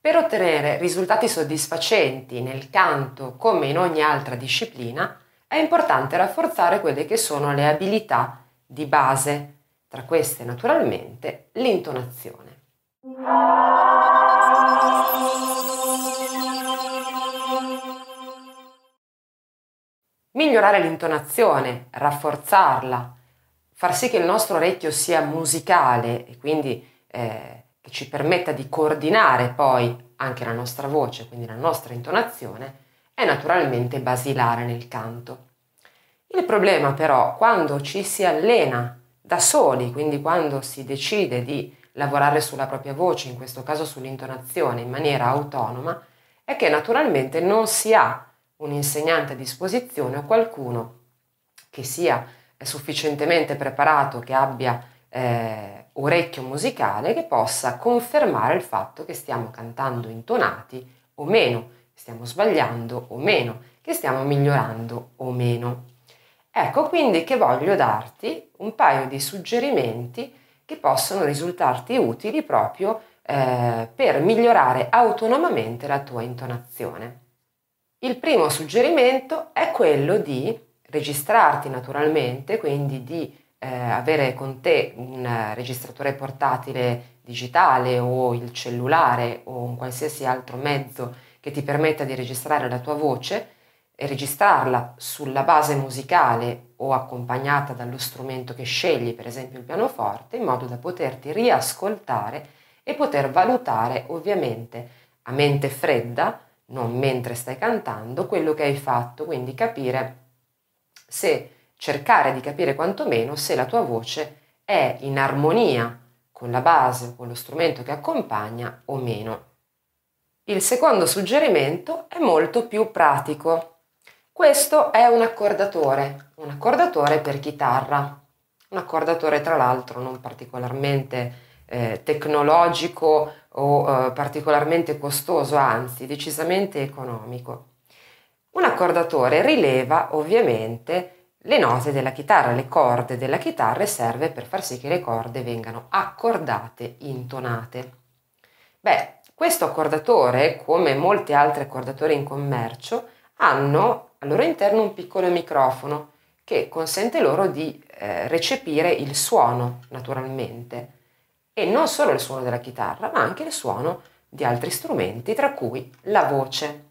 Per ottenere risultati soddisfacenti nel canto come in ogni altra disciplina è importante rafforzare quelle che sono le abilità di base, tra queste naturalmente l'intonazione. Migliorare l'intonazione, rafforzarla, far sì che il nostro orecchio sia musicale e quindi eh, che ci permetta di coordinare poi anche la nostra voce, quindi la nostra intonazione, è naturalmente basilare nel canto. Il problema però, quando ci si allena da soli, quindi quando si decide di lavorare sulla propria voce, in questo caso sull'intonazione, in maniera autonoma, è che naturalmente non si ha un insegnante a disposizione o qualcuno che sia sufficientemente preparato, che abbia eh, orecchio musicale, che possa confermare il fatto che stiamo cantando intonati o meno, stiamo sbagliando o meno, che stiamo migliorando o meno. Ecco quindi che voglio darti un paio di suggerimenti che possono risultarti utili proprio eh, per migliorare autonomamente la tua intonazione. Il primo suggerimento è quello di registrarti naturalmente, quindi di eh, avere con te un registratore portatile digitale o il cellulare o un qualsiasi altro mezzo che ti permetta di registrare la tua voce e registrarla sulla base musicale o accompagnata dallo strumento che scegli, per esempio il pianoforte, in modo da poterti riascoltare e poter valutare ovviamente a mente fredda non mentre stai cantando, quello che hai fatto, quindi capire se cercare di capire quantomeno se la tua voce è in armonia con la base o con lo strumento che accompagna o meno. Il secondo suggerimento è molto più pratico. Questo è un accordatore, un accordatore per chitarra, un accordatore tra l'altro non particolarmente eh, tecnologico o eh, particolarmente costoso, anzi decisamente economico. Un accordatore rileva ovviamente le note della chitarra, le corde della chitarra serve per far sì che le corde vengano accordate, intonate. Beh, questo accordatore, come molti altri accordatori in commercio, hanno al loro interno un piccolo microfono che consente loro di eh, recepire il suono naturalmente e non solo il suono della chitarra, ma anche il suono di altri strumenti, tra cui la voce.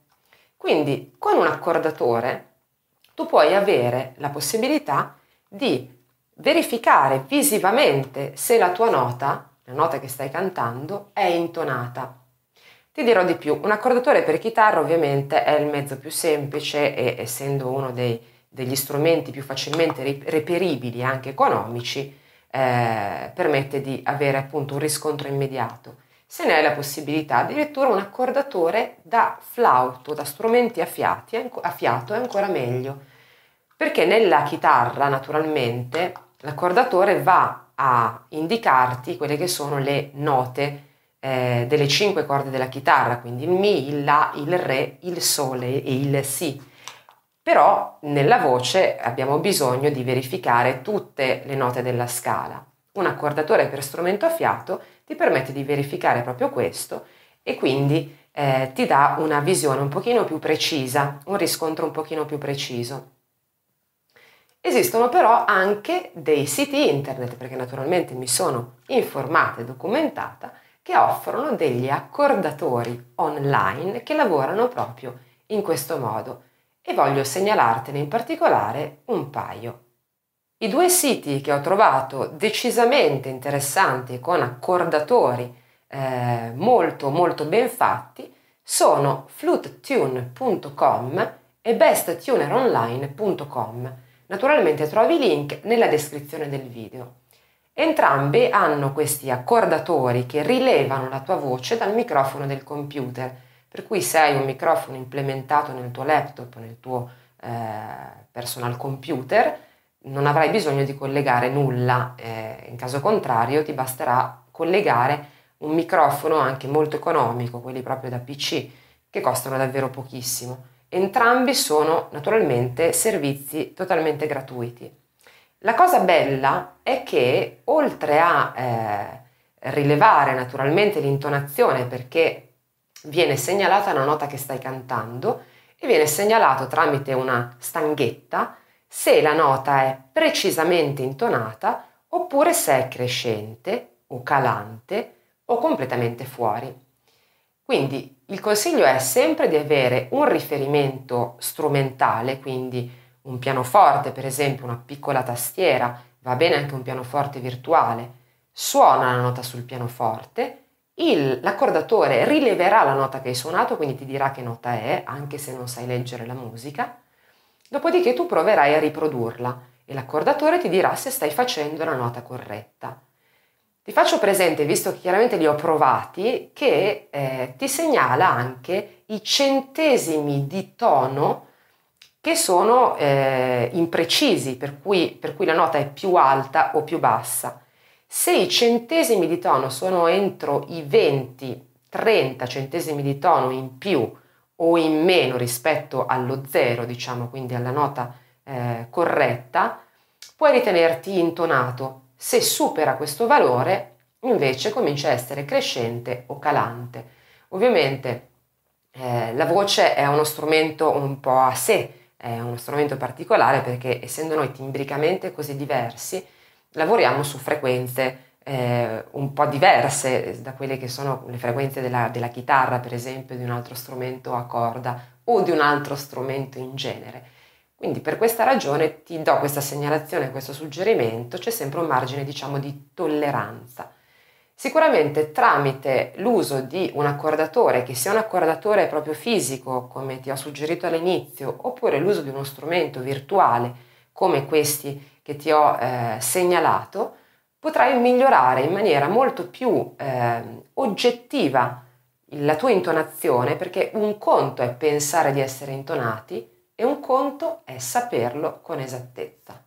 Quindi con un accordatore tu puoi avere la possibilità di verificare visivamente se la tua nota, la nota che stai cantando, è intonata. Ti dirò di più, un accordatore per chitarra ovviamente è il mezzo più semplice e essendo uno dei, degli strumenti più facilmente reperibili anche economici, eh, permette di avere appunto un riscontro immediato. Se ne hai la possibilità, addirittura un accordatore da flauto, da strumenti a, fiati, a fiato è ancora meglio, perché nella chitarra naturalmente l'accordatore va a indicarti quelle che sono le note eh, delle cinque corde della chitarra, quindi il Mi, il La, il Re, il Sole e il Si però nella voce abbiamo bisogno di verificare tutte le note della scala. Un accordatore per strumento a fiato ti permette di verificare proprio questo e quindi eh, ti dà una visione un pochino più precisa, un riscontro un pochino più preciso. Esistono però anche dei siti internet, perché naturalmente mi sono informata e documentata, che offrono degli accordatori online che lavorano proprio in questo modo e voglio segnalartene in particolare un paio. I due siti che ho trovato decisamente interessanti con accordatori eh, molto molto ben fatti sono flutetune.com e besttuneronline.com. Naturalmente trovi i link nella descrizione del video. Entrambi hanno questi accordatori che rilevano la tua voce dal microfono del computer per cui se hai un microfono implementato nel tuo laptop, nel tuo eh, personal computer, non avrai bisogno di collegare nulla, eh, in caso contrario ti basterà collegare un microfono anche molto economico, quelli proprio da PC, che costano davvero pochissimo. Entrambi sono naturalmente servizi totalmente gratuiti. La cosa bella è che oltre a eh, rilevare naturalmente l'intonazione, perché viene segnalata una nota che stai cantando e viene segnalato tramite una stanghetta se la nota è precisamente intonata oppure se è crescente o calante o completamente fuori. Quindi il consiglio è sempre di avere un riferimento strumentale, quindi un pianoforte, per esempio una piccola tastiera, va bene anche un pianoforte virtuale, suona la nota sul pianoforte, il, l'accordatore rileverà la nota che hai suonato, quindi ti dirà che nota è, anche se non sai leggere la musica, dopodiché tu proverai a riprodurla e l'accordatore ti dirà se stai facendo la nota corretta. Ti faccio presente, visto che chiaramente li ho provati, che eh, ti segnala anche i centesimi di tono che sono eh, imprecisi, per cui, per cui la nota è più alta o più bassa. Se i centesimi di tono sono entro i 20-30 centesimi di tono in più o in meno rispetto allo zero, diciamo, quindi alla nota eh, corretta, puoi ritenerti intonato se supera questo valore, invece comincia a essere crescente o calante. Ovviamente eh, la voce è uno strumento un po' a sé, è uno strumento particolare perché essendo noi timbricamente così diversi, lavoriamo su frequenze eh, un po' diverse da quelle che sono le frequenze della, della chitarra, per esempio, di un altro strumento a corda o di un altro strumento in genere. Quindi per questa ragione ti do questa segnalazione, questo suggerimento, c'è sempre un margine diciamo di tolleranza. Sicuramente tramite l'uso di un accordatore, che sia un accordatore proprio fisico, come ti ho suggerito all'inizio, oppure l'uso di uno strumento virtuale, come questi che ti ho eh, segnalato, potrai migliorare in maniera molto più eh, oggettiva la tua intonazione, perché un conto è pensare di essere intonati, e un conto è saperlo con esattezza.